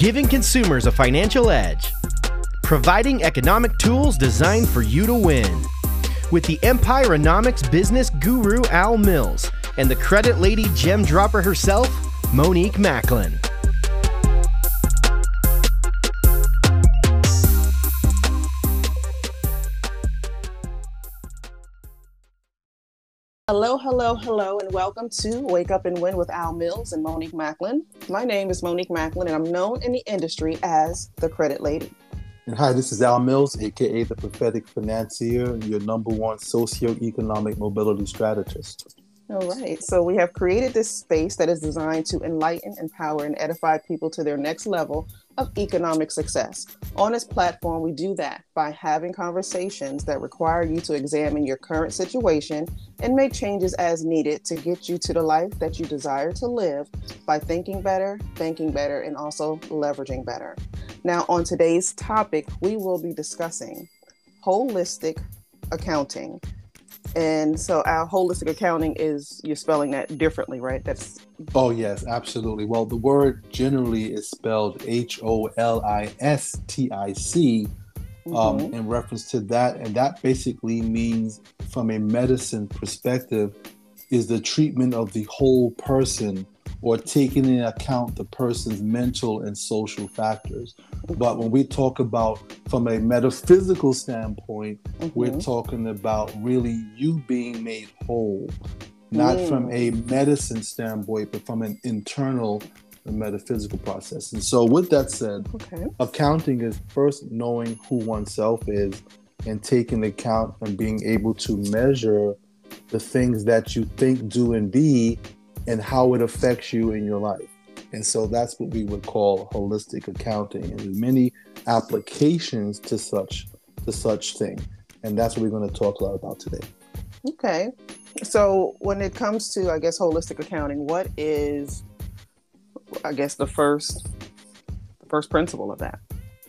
giving consumers a financial edge, providing economic tools designed for you to win. With the Empirenomics business guru Al Mills and the credit lady gem dropper herself, Monique Macklin. Hello, hello, hello, and welcome to Wake Up and Win with Al Mills and Monique Macklin. My name is Monique Macklin, and I'm known in the industry as the Credit Lady. And hi, this is Al Mills, aka the Prophetic Financier, your number one socioeconomic mobility strategist. All right. So we have created this space that is designed to enlighten, empower, and edify people to their next level of economic success. On this platform, we do that by having conversations that require you to examine your current situation and make changes as needed to get you to the life that you desire to live by thinking better, thinking better, and also leveraging better. Now, on today's topic, we will be discussing holistic accounting. And so our holistic accounting is you're spelling that differently, right? That's Oh yes, absolutely. Well, the word generally is spelled H O L I S T I C um, Mhm. in reference to that, and that basically means, from a medicine perspective, is the treatment of the whole person or taking into account the person's mental and social factors. But when we talk about from a metaphysical standpoint, we're Mhm. talking about really you being made whole, not Mm. from a medicine standpoint, but from an internal metaphysical process. And so, with that said, okay. accounting is first knowing who oneself is and taking account and being able to measure the things that you think, do, and be, and how it affects you in your life. And so that's what we would call holistic accounting. And there's many applications to such to such thing. And that's what we're going to talk a lot about today. Okay. So when it comes to, I guess, holistic accounting, what is, I guess, the first, the first principle of that?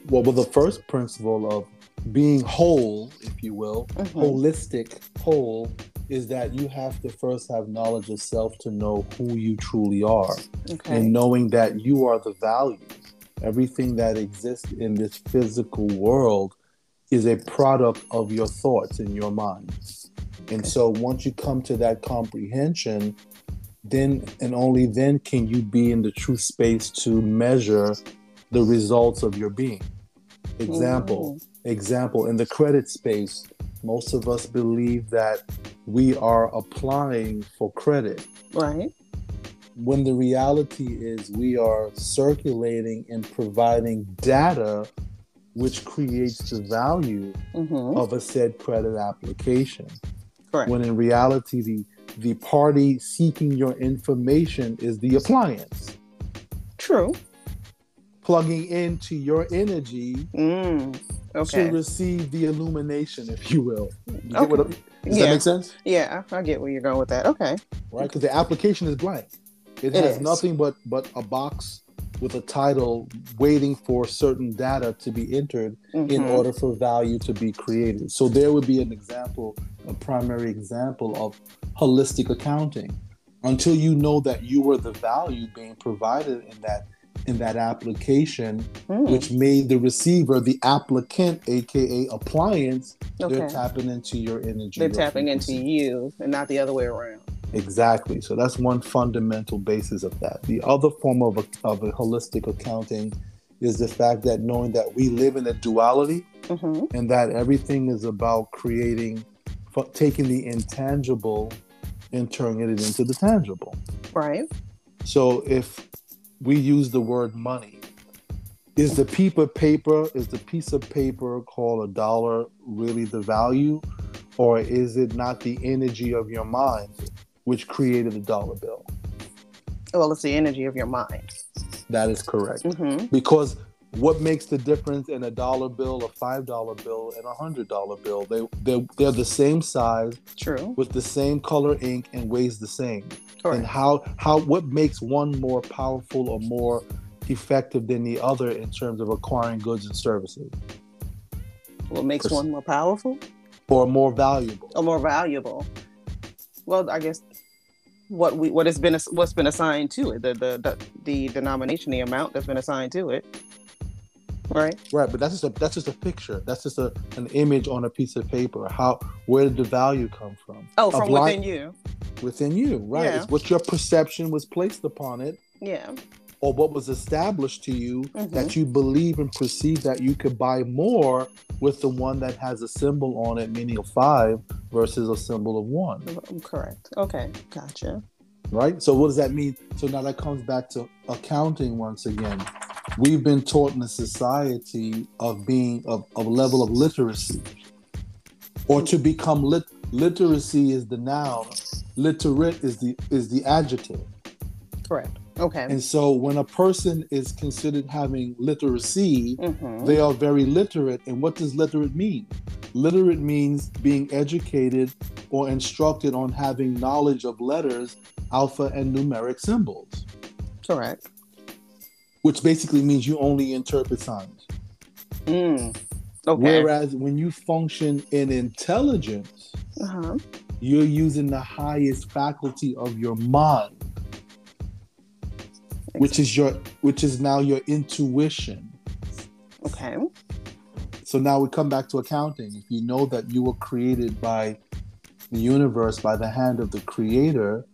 Well, well, the first principle of being whole, if you will, Mhm. holistic whole, is that you have to first have knowledge of self to know who you truly are. Okay. and knowing that you are the value. Everything that exists in this physical world is a product of your thoughts in your mind. And so once you come to that comprehension, then and only then can you be in the true space to measure the results of your being. Example, example in the credit space, most of us believe that we are applying for credit right. when the reality is we are circulating and providing data which creates the value Mm-hmm. of a said credit application Correct. when in reality the the party seeking your information is the appliance True. Plugging into your energy Mm. Okay. to receive the illumination if you will you Okay. what does Yeah. that make sense Yeah, I I get where you're going with that. Okay. right? Because the application is blank. It, It has is. nothing but but a box with a title waiting for certain data to be entered in Mhm. order for value to be created. So there would be an example, a primary example of holistic accounting. Until you know that you were the value being provided in that in that application, Mm. which made the receiver the applicant, aka appliance, they're tapping into your energy. They're tapping into you and not the other way around. Exactly. So that's one fundamental basis of that. The other form of a, of a holistic accounting is the fact that knowing that we live in a duality Mm-hmm. and that everything is about creating, taking the intangible and turning it into the tangible. Right. So if we use the word money, is the piece of paper, is the piece of paper called a dollar really the value? Or is it not the energy of your mind which created the dollar bill? Well, it's the energy of your mind. That is correct. Mm-hmm. Because what makes the difference in a dollar bill, a five dollar bill, and a hundred dollar bill? They they're, they're the same size True. with the same color ink and weighs the same. And how how what makes one more powerful or more effective than the other in terms of acquiring goods and services, What makes pers- one more powerful or more valuable? or more valuable? Well, I guess what we what has been what's been assigned to it, the the the, the denomination, the amount that's been assigned to it. Right. Right, but that's just a that's just a picture. That's just a an image on a piece of paper. How where did the value come from? Oh, from within you. Within you, right? Yeah. It's what your perception was placed upon it. Yeah. Or what was established to you mm-hmm. that you believe and perceive that you could buy more with the one that has a symbol on it, meaning a five, versus a symbol of one. Correct. Okay, gotcha. Right. So what does that mean? So now that comes back to accounting once again we've been taught in a society of being of a level of literacy. Or to become lit literacy is the noun literate is the is the adjective. Correct. Okay. And so when a person is considered having literacy mm-hmm. they are very literate. And what does literate mean? Literate means being educated or instructed on having knowledge of letters alpha and numeric symbols. Correct which basically means you only interpret signs. Mm. Okay. Whereas when you function in intelligence, uh-huh. you're using the highest faculty of your mind, exactly. which is your which is now your intuition. Okay. So now we come back to accounting. If you know that you were created by the universe by the hand of the creator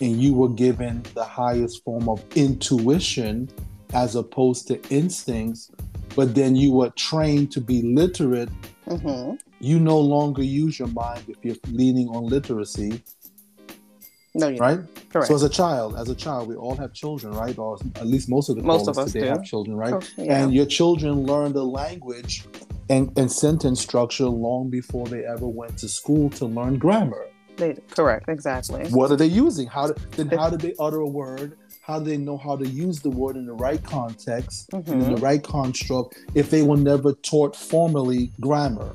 and you were given the highest form of intuition as opposed to instincts, but then you were trained to be literate, mm-hmm. you no longer use your mind if you're leaning on literacy. No, right? Correct. So as a child, as a child, we all have children, right? Or at least most of the most of us today do. have children, right? yeah. And your children learn the language and, and sentence structure long before they ever went to school to learn grammar. They, correct, exactly. What are they using? How then how did they utter a word? How do they know how to use the word in the right context mm-hmm. in the mm-hmm. right construct if they were never taught formally grammar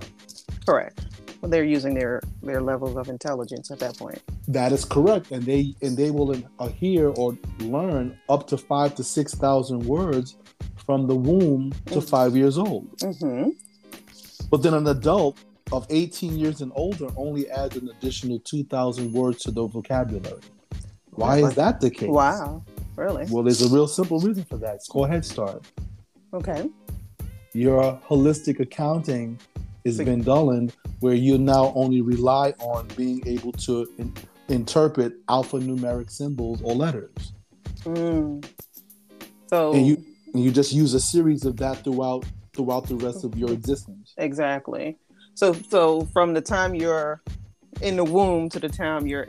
correct well, they're using their their levels of intelligence at that point that is correct and they and they will hear or learn up to five to six thousand words from the womb to mm-hmm. five years old mm-hmm. but then an adult of 18 years and older only adds an additional 2000 words to their vocabulary why is that the case? Wow. Really? Well, there's a real simple reason for that. It's called Head Start. Okay. Your holistic accounting has so, been done where you now only rely on being able to in, interpret alphanumeric symbols or letters. Mm. So and you and you just use a series of that throughout throughout the rest of your existence. Exactly. So so from the time you're in the womb to the time you're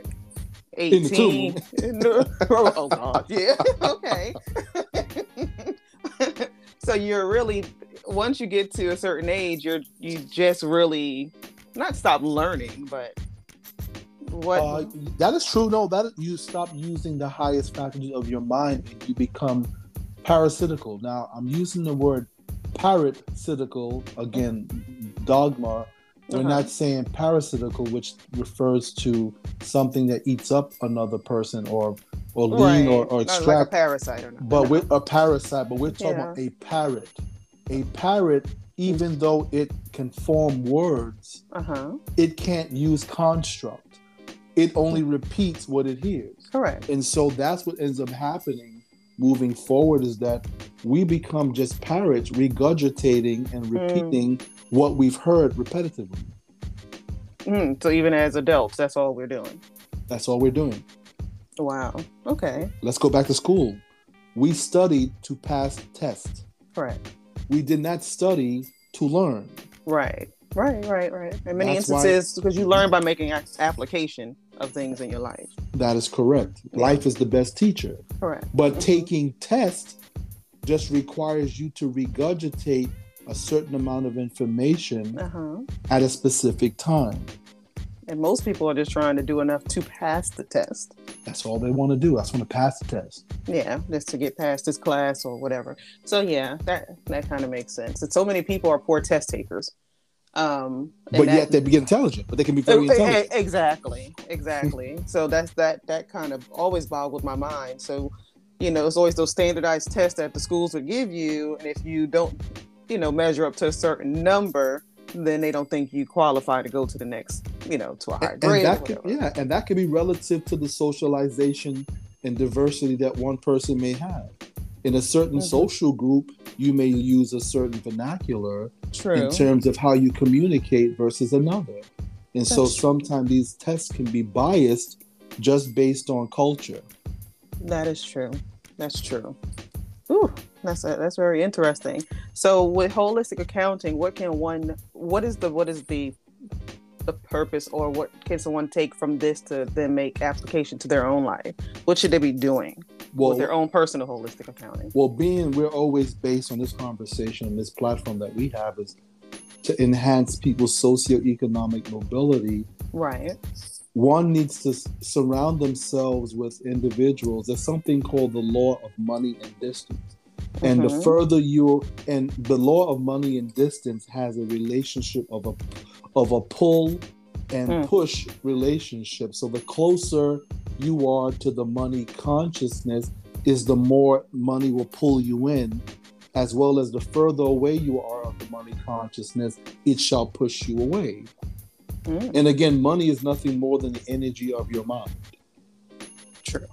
18. oh God, yeah. okay. so you're really once you get to a certain age, you're you just really not stop learning, but what uh, that is true. No, that you stop using the highest faculties of your mind and you become parasitical. Now I'm using the word parasitical again, dogma we're uh-huh. not saying parasitical, which refers to something that eats up another person or or lean right. or, or extract. Like a parasite or not. But we're a parasite, but we're talking yeah. about a parrot. A parrot, even though it can form words, uh-huh. it can't use construct. It only repeats what it hears. Correct. And so that's what ends up happening moving forward is that we become just parrots regurgitating and hmm. repeating mm what we've heard repetitively. Mm, so even as adults, that's all we're doing. That's all we're doing. Wow. Okay. Let's go back to school. We studied to pass tests. Right. We did not study to learn. Right. Right. Right. Right. In many That's instances, because you learn by making application of things in your life. That is correct. Life is the best teacher. Correct. But mm-hmm. taking tests just requires you to regurgitate a certain amount of information uh-huh. at a specific time. And most people are just trying to do enough to pass the test. That's all they want to do. I just want to pass the test. Yeah, just to get past this class or whatever. So yeah, that that kind of makes sense. And so many people are poor test takers. Um, but that, yet they be intelligent, but they can be very intelligent. Exactly, exactly. so that's that that kind of always boggled my mind. So, you know, it's always those standardized tests that the schools would give you, and if you don't you know measure up to a certain number then they don't think you qualify to go to the next, you know, to a higher and grade. that could, yeah, and that could be relative to the socialization and diversity that one person may have. In a certain Mhm. social group, you may use a certain vernacular True. in terms of how you communicate versus another. And so That's true. sometimes these tests can be biased just based on culture. That is true. That's true. Ooh, that's a, that's very interesting. So with holistic accounting, what can one what is the what is the the purpose or what can someone take from this to then make application to their own life? What should they be doing Well, with their own personal holistic accounting? well, being we're always based on this conversation and this platform that we have is to enhance people's socioeconomic mobility Right. one needs to surround themselves with individuals. There's something called the law of money and distance. And the Mhm. further you and the law of money and distance has a relationship of a of a pull and Mm. push relationships. So the closer you are to the money consciousness is the more money will pull you in as well as the further away you are of the money consciousness it shall push you away. Mm, And again, money is nothing more than the energy of your mind. true.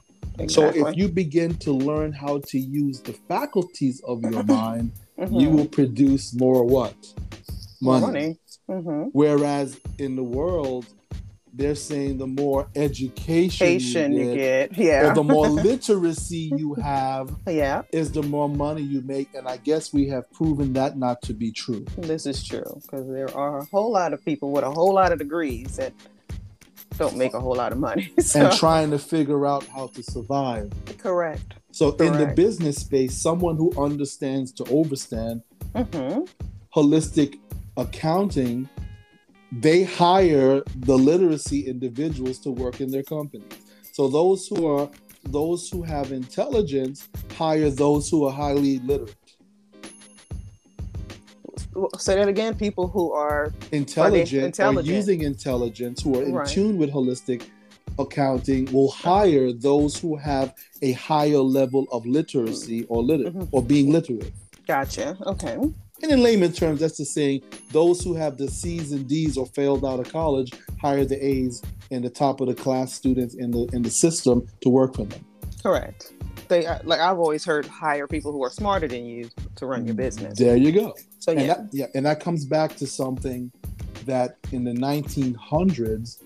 So if you begin to learn how to use the faculties of your mind, Mhm. you will produce more what? More Money. Money. hmm Whereas in the world, they're saying the more education Patient you you get, get. Yeah. the more literacy you have, yeah. is the more money you make. And I guess we have proven that not to be true. This is true because there are a whole lot of people with a whole lot of degrees that don't make a whole lot of money. So, And trying to figure out how to survive. correct. So in the business space, someone who understands to overstand hmm holistic accounting, they hire the literacy individuals to work in their companies. So those who are those who have intelligence hire those who are highly literate. Say that again. People who are Intelligent, intelligent? or using intelligence who are in Right. tune with holistic accounting will hire those who have a higher level of literacy or liter- Mhm. or being literate. gotcha. Okay. And in layman terms, that's just saying those who have the C's and D's or failed out of college hire the A's and the top of the class students in the in the system to work for them. Correct. They like I've always heard hire people who are smarter than you to run your business. There you go. So And yeah. that, yeah, and that comes back to something that in the 1900s,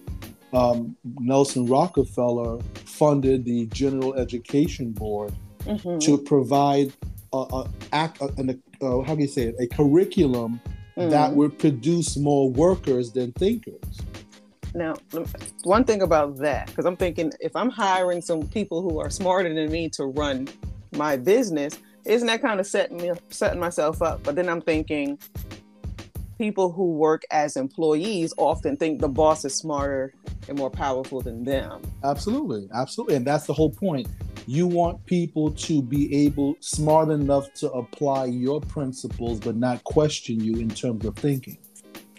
um, Nelson Rockefeller funded the General Education Board Mhm. to provide a, a, act, a, an, uh, how do you say it, a curriculum Mhm. that would produce more workers than thinkers. Now, one thing about that, because I'm thinking if I'm hiring some people who are smarter than me to run my business, isn't that kind of setting me setting myself up? But then I'm thinking people who work as employees often think the boss is smarter and more powerful than them. Absolutely, absolutely, and that's the whole point. You want people to be able, smart enough to apply your principles, but not question you in terms of thinking.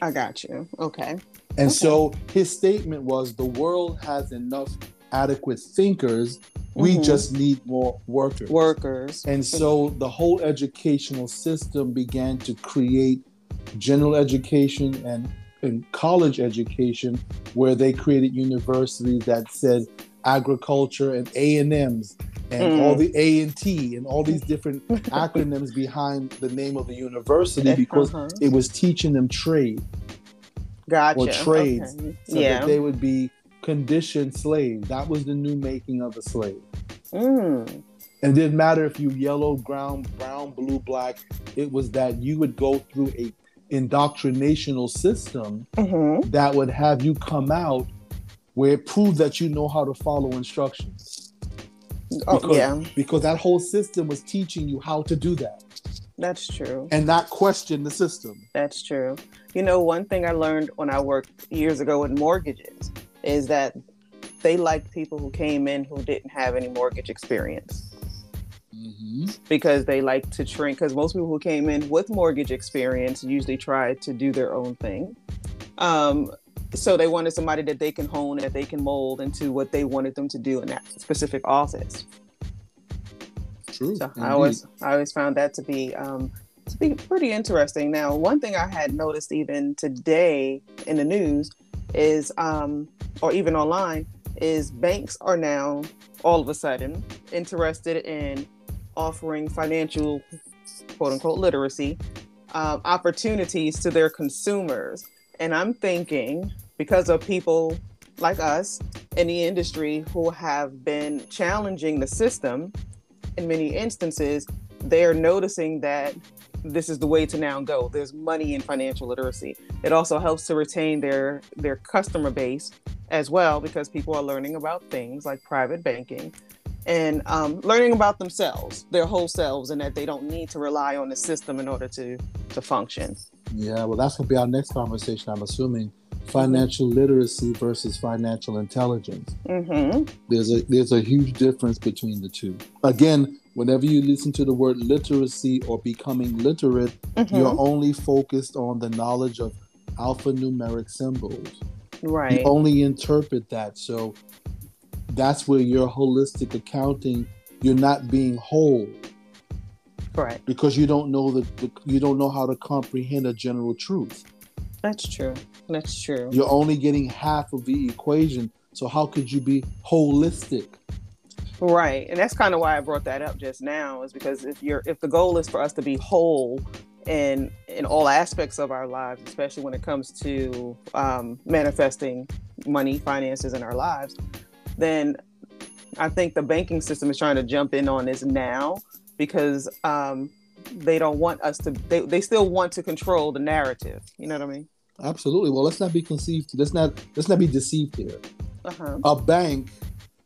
I got you. Okay. And Okay. so his statement was, "The world has enough adequate thinkers. We Mhm. just need more workers." Workers. And so the whole educational system began to create general education and, and college education, where they created universities that said agriculture and A and M's and Mm. all the A and T and all these different acronyms behind the name of the university because Uh-huh. it was teaching them trade Gotcha. or trades, Okay. so yeah. that they would be conditioned slaves. That was the new making of a slave. Mm. And it didn't matter if you yellow, brown, brown, blue, black. It was that you would go through a indoctrinational system Mhm. that would have you come out where it proved that you know how to follow instructions. Oh, Because- yeah. Because that whole system was teaching you how to do that That's true. and not question the system. That's true. You know, one thing I learned when I worked years ago with mortgages is that they liked people who came in who didn't have any mortgage experience because they like to shrink. Because most people who came in with mortgage experience usually try to do their own thing. Um, so they wanted somebody that they can hone, that they can mold into what they wanted them to do in that specific office. True. So I always I always found that to be um, It's be pretty interesting. Now, one thing I had noticed even today in the news is, um, or even online, is banks are now all of a sudden interested in offering financial quote unquote literacy uh, opportunities to their consumers. And I'm thinking because of people like us in the industry who have been challenging the system in many instances, they're noticing that this is the way to now go. There's money in financial literacy. It also helps to retain their their customer base as well because people are learning about things like private banking and um, learning about themselves, their whole selves, and that they don't need to rely on the system in order to to function. Yeah, well, that's gonna be our next conversation. I'm assuming financial mm-hmm. literacy versus financial intelligence. Mm-hmm. There's a there's a huge difference between the two. Again, whenever you listen to the word literacy or becoming literate, mm-hmm. you're only focused on the knowledge of alphanumeric symbols. Right. You only interpret that. So that's where your holistic accounting, you're not being whole. Right. Because you don't know the, the you don't know how to comprehend a general truth. That's true. That's true. You're only getting half of the equation. So how could you be holistic? Right. And that's kind of why I brought that up just now is because if you're if the goal is for us to be whole in in all aspects of our lives, especially when it comes to um, manifesting money, finances in our lives, then I think the banking system is trying to jump in on this now because um, they don't want us to. They, they still want to control the narrative. You know what I mean? Absolutely. Well, let's not be conceived. Let's not let's not be deceived here. Uh-huh. A bank,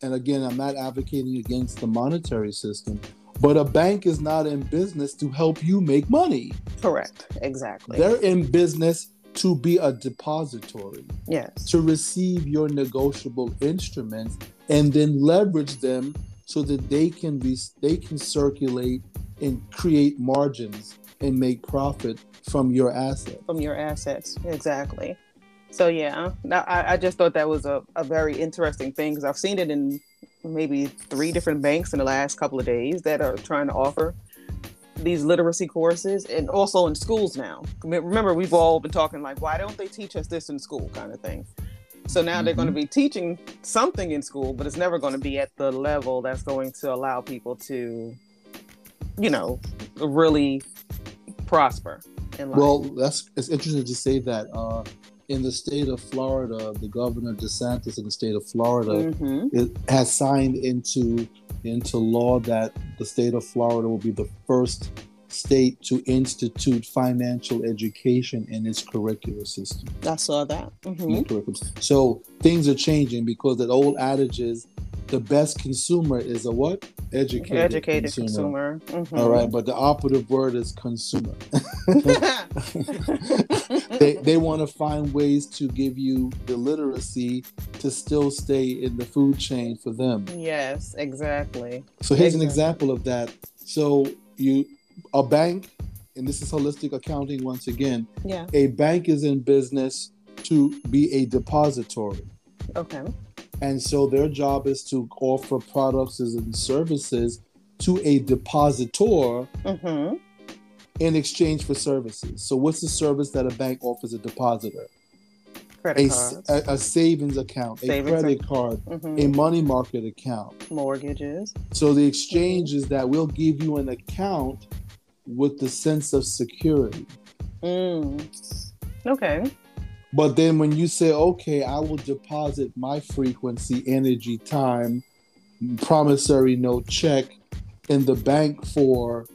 and again, I'm not advocating against the monetary system, but a bank is not in business to help you make money. Correct. Exactly. They're in business to be a depository. Yes. To receive your negotiable instruments and then leverage them so that they can be they can circulate and create margins and make profit from your assets. From your assets, exactly. So yeah, I, I just thought that was a, a very interesting thing because I've seen it in maybe three different banks in the last couple of days that are trying to offer these literacy courses and also in schools now. Remember, we've all been talking like, why don't they teach us this in school kind of thing. So now mm-hmm. they're going to be teaching something in school, but it's never going to be at the level that's going to allow people to, you know, really prosper in life. Well, that's it's interesting to say that. Uh, in the state of Florida, the governor DeSantis in the state of Florida mm-hmm. has signed into into law that the state of Florida will be the first state to institute financial education in its curricular system. I saw that. Mm-hmm. So things are changing because that old adage is the best consumer is a what? Educated, Educated consumer. consumer. Mm-hmm. All right, but the operative word is consumer. they they want to find ways to give you the literacy to still stay in the food chain for them. Yes, exactly. So here's exactly. an example of that. So you a bank, and this is holistic accounting once again. Yeah. A bank is in business to be a depository. Okay. And so their job is to offer products and services to a depositor mm-hmm. In exchange for services. So, what's the service that a bank offers a depositor? Credit a, a, a savings account, savings a credit card, mm-hmm. a money market account, mortgages. So, the exchange mm-hmm. is that we'll give you an account with the sense of security. Mm. Okay. But then when you say, okay, I will deposit my frequency, energy, time, promissory note check in the bank for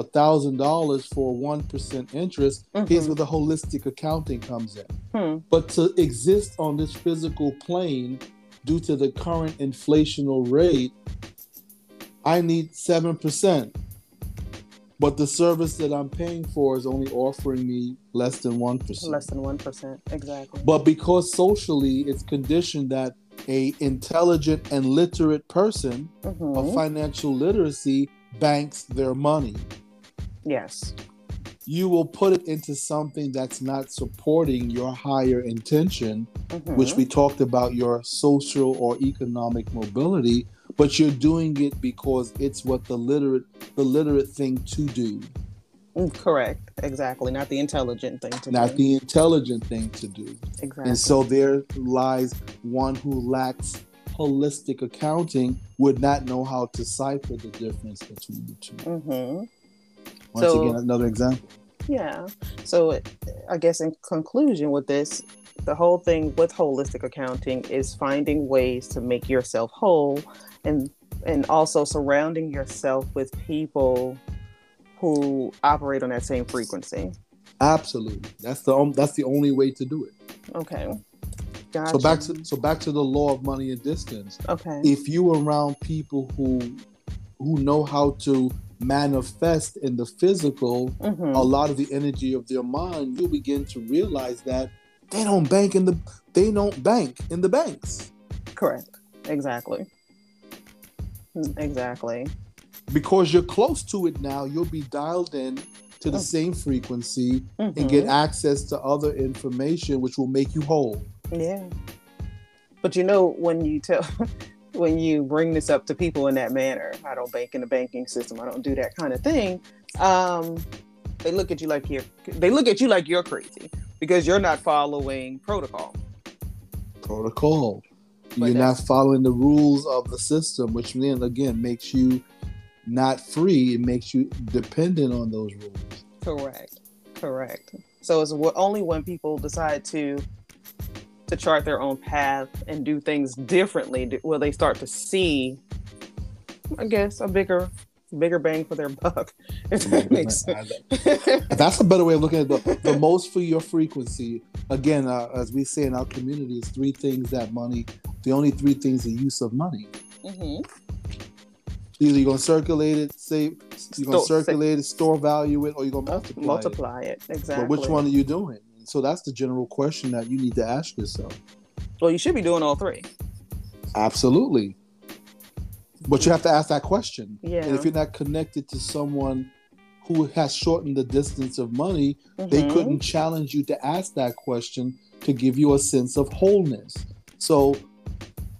a thousand dollars for one percent interest, mm-hmm. here's where the holistic accounting comes in. Hmm. But to exist on this physical plane due to the current inflational rate, I need seven percent. But the service that I'm paying for is only offering me less than 1%. Less than 1%, exactly. But because socially it's conditioned that a intelligent and literate person mm-hmm. of financial literacy banks their money. Yes. You will put it into something that's not supporting your higher intention, mm-hmm. which we talked about your social or economic mobility, but you're doing it because it's what the literate the literate thing to do. Mm, Correct. Exactly. Not the intelligent thing to do. not do. the intelligent thing to do. exactly. And so there lies one who lacks holistic accounting would not know how to cipher the difference between the two. hmm Once So- again, another example. Yeah. So I guess in conclusion with this, the whole thing with holistic accounting is finding ways to make yourself whole and and also surrounding yourself with people who operate on that same frequency. Absolutely, that's the um, that's the only way to do it. Okay. Gotcha. So back to so back to the law of money and distance. Okay. If you around people who who know how to manifest in the physical Mhm. a lot of the energy of their mind, you begin to realize that they don't bank in the they don't bank in the banks Correct. Exactly. Exactly. because you're close to it now. You'll be dialed in to the Mm. same frequency and Mhm. get access to other information, which will make you whole. Yeah. But you know, when you tell, when you bring this up to people in that manner, I don't bank in the banking system. I don't do that kind of thing. Um, they look at you like you're. They look at you like you're crazy because you're not following protocol. Protocol. But you're not following the rules of the system, which then again makes you not free. It makes you dependent on those rules. Correct. Correct. So it's only when people decide to to chart their own path and do things differently will they start to see, I guess, a bigger bigger bang for their buck. If that makes sense. That's a better way of looking at it. The, the most for your frequency. Again, uh, as we say in our community, is three things that money. The only three things the use of money. mm-hmm. Either you're gonna circulate it, save, you're gonna Store- circulate it, store value it, or you're gonna multiply. it. multiply it. Exactly. But which one are you doing? So that's the general question that you need to ask yourself. Well, you should be doing all three. Absolutely. But you have to ask that question. Yeah. And if you're not connected to someone who has shortened the distance of money, they Mhm. couldn't challenge you to ask that question to give you a sense of wholeness. So,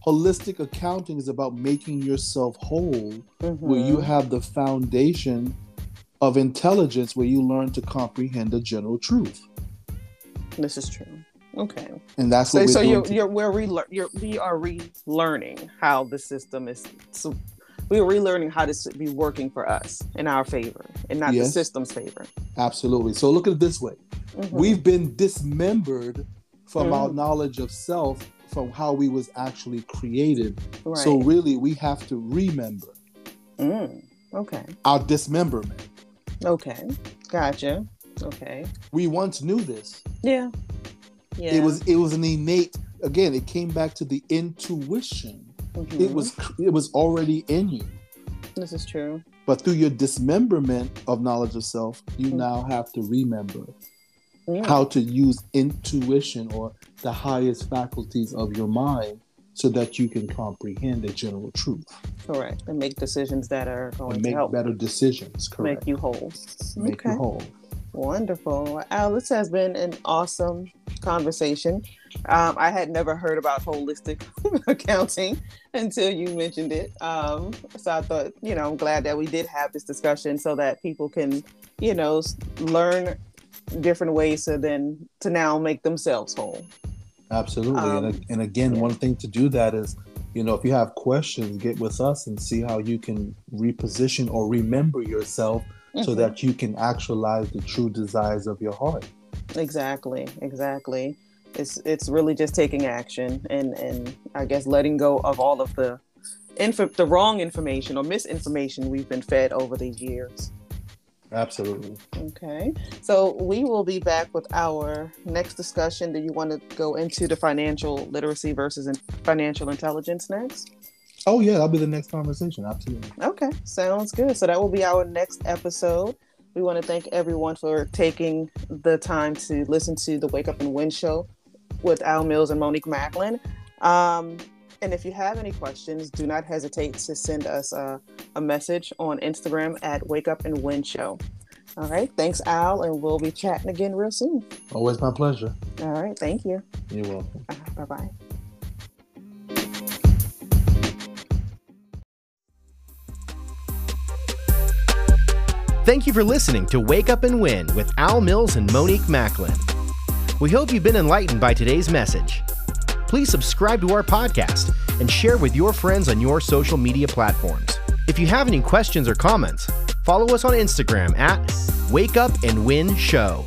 holistic accounting is about making yourself whole, where you Mhm. have the foundation of intelligence, where you learn to comprehend the general truth. This is true. Okay. And that's So, we're so you're, you're we're relear- you're, we are relearning how the system is. So we're relearning how this should be working for us in our favor and not the system's favor. Absolutely. So, look at it this way Mhm. we've been dismembered from Mm. our knowledge of self from how we was actually created right. so really we have to remember Mm. okay. our dismemberment Okay. Gotcha. Okay. we once knew this Yeah. Yeah. it was it was an innate again it came back to the intuition Mhm. it was it was already in you This is true. but through your dismemberment of knowledge of self you Mm. now have to remember Mm. how to use intuition or the highest faculties of your mind so that you can comprehend the general truth Correct. And make decisions that are going and to make help better decisions correct make you whole. make okay. you whole Wonderful. Al, this has been an awesome conversation. Um, I had never heard about holistic accounting until you mentioned it. Um, so I thought, you know, I'm glad that we did have this discussion so that people can, you know, learn different ways to then to now make themselves whole. absolutely Um, and, and again yeah. one thing to do that is you know if you have questions get with us and see how you can reposition or remember yourself so Mhm. that you can actualize the true desires of your heart Exactly, exactly. It's it's really just taking action and and I guess letting go of all of the info the wrong information or misinformation we've been fed over these years. absolutely Okay. So we will be back with our next discussion. Do you want to go into the financial literacy versus in- financial intelligence next? Oh yeah that'll be the next conversation absolutely Okay, sounds good. So that will be our next episode. We want to thank everyone for taking the time to listen to the Wake Up and Win show with Al Mills and Monique Macklin. Um, and if you have any questions, do not hesitate to send us a, a message on Instagram at Wake Up and Win Show. All right, thanks, Al, and we'll be chatting again real soon. always my pleasure All right, thank you. you're welcome Bye bye. Thank you for listening to Wake Up and Win with Al Mills and Monique Macklin. We hope you've been enlightened by today's message. Please subscribe to our podcast and share with your friends on your social media platforms. If you have any questions or comments, follow us on Instagram at Wake Up and Win Show.